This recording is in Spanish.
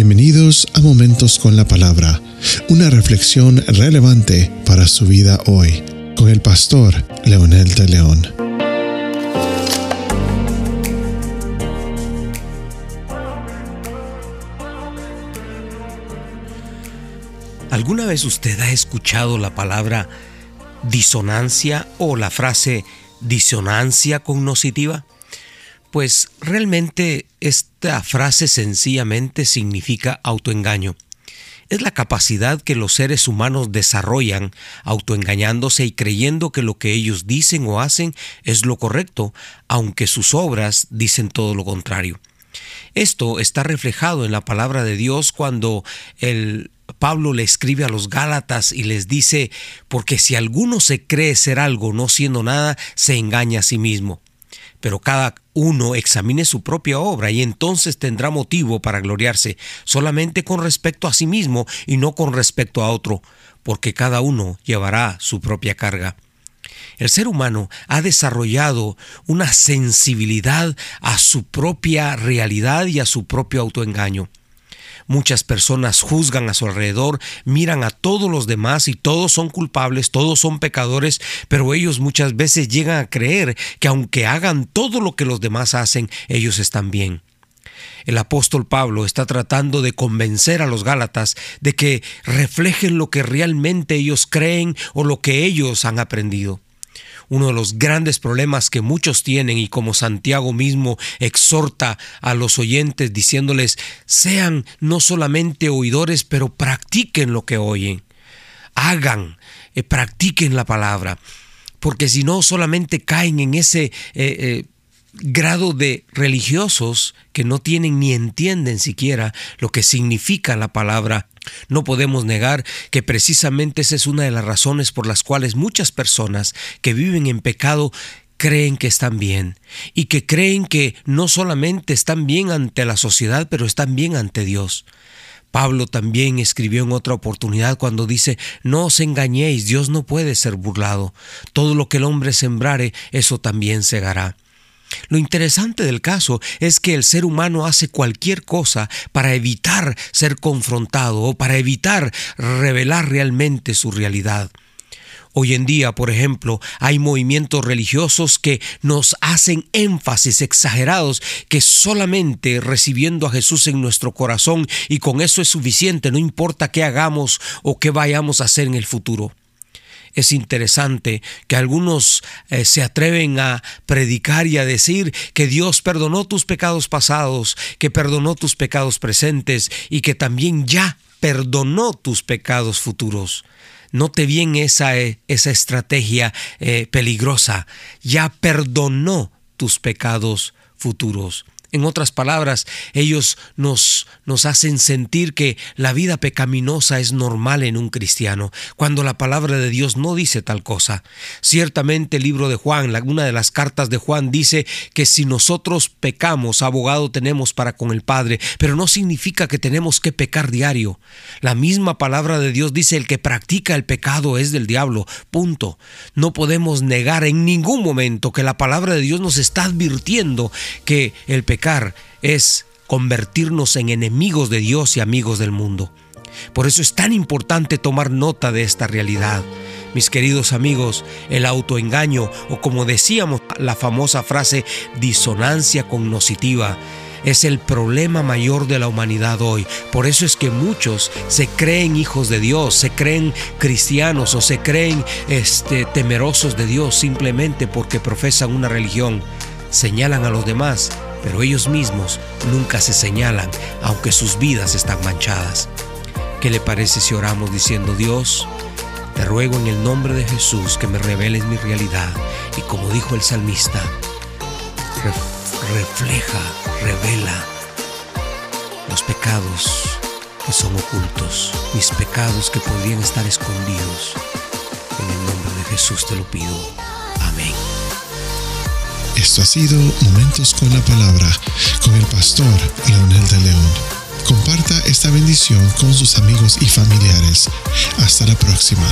Bienvenidos a Momentos con la Palabra, una reflexión relevante para su vida hoy, con el pastor Leonel de León. ¿Alguna vez usted ha escuchado la palabra disonancia o la frase disonancia cognoscitiva? Pues realmente esta frase sencillamente significa autoengaño. Es la capacidad que los seres humanos desarrollan autoengañándose y creyendo que lo que ellos dicen o hacen es lo correcto, aunque sus obras dicen todo lo contrario. Esto está reflejado en la palabra de Dios cuando el Pablo le escribe a los Gálatas y les dice, porque si alguno se cree ser algo no siendo nada, se engaña a sí mismo pero cada uno examine su propia obra y entonces tendrá motivo para gloriarse solamente con respecto a sí mismo y no con respecto a otro, porque cada uno llevará su propia carga. El ser humano ha desarrollado una sensibilidad a su propia realidad y a su propio autoengaño. Muchas personas juzgan a su alrededor, miran a todos los demás y todos son culpables, todos son pecadores, pero ellos muchas veces llegan a creer que aunque hagan todo lo que los demás hacen, ellos están bien. El apóstol Pablo está tratando de convencer a los Gálatas de que reflejen lo que realmente ellos creen o lo que ellos han aprendido uno de los grandes problemas que muchos tienen y como Santiago mismo exhorta a los oyentes diciéndoles, sean no solamente oidores, pero practiquen lo que oyen, hagan, eh, practiquen la palabra, porque si no solamente caen en ese... Eh, eh, grado de religiosos que no tienen ni entienden siquiera lo que significa la palabra. No podemos negar que precisamente esa es una de las razones por las cuales muchas personas que viven en pecado creen que están bien y que creen que no solamente están bien ante la sociedad, pero están bien ante Dios. Pablo también escribió en otra oportunidad cuando dice, no os engañéis, Dios no puede ser burlado. Todo lo que el hombre sembrare, eso también segará. Lo interesante del caso es que el ser humano hace cualquier cosa para evitar ser confrontado o para evitar revelar realmente su realidad. Hoy en día, por ejemplo, hay movimientos religiosos que nos hacen énfasis exagerados que solamente recibiendo a Jesús en nuestro corazón y con eso es suficiente, no importa qué hagamos o qué vayamos a hacer en el futuro. Es interesante que algunos eh, se atreven a predicar y a decir que Dios perdonó tus pecados pasados, que perdonó tus pecados presentes y que también ya perdonó tus pecados futuros. Note bien esa, eh, esa estrategia eh, peligrosa. Ya perdonó tus pecados futuros. En otras palabras, ellos nos, nos hacen sentir que la vida pecaminosa es normal en un cristiano, cuando la palabra de Dios no dice tal cosa. Ciertamente el libro de Juan, una de las cartas de Juan dice que si nosotros pecamos, abogado tenemos para con el Padre, pero no significa que tenemos que pecar diario. La misma palabra de Dios dice el que practica el pecado es del diablo. Punto. No podemos negar en ningún momento que la palabra de Dios nos está advirtiendo que el pecado es convertirnos en enemigos de Dios y amigos del mundo. Por eso es tan importante tomar nota de esta realidad. Mis queridos amigos, el autoengaño o como decíamos la famosa frase disonancia cognoscitiva es el problema mayor de la humanidad hoy. Por eso es que muchos se creen hijos de Dios, se creen cristianos o se creen este, temerosos de Dios simplemente porque profesan una religión. Señalan a los demás pero ellos mismos nunca se señalan, aunque sus vidas están manchadas. ¿Qué le parece si oramos diciendo, Dios, te ruego en el nombre de Jesús que me reveles mi realidad y como dijo el salmista, refleja, revela los pecados que son ocultos, mis pecados que podrían estar escondidos. En el nombre de Jesús te lo pido. Esto ha sido Momentos con la Palabra con el pastor Leonel de León. Comparta esta bendición con sus amigos y familiares. Hasta la próxima.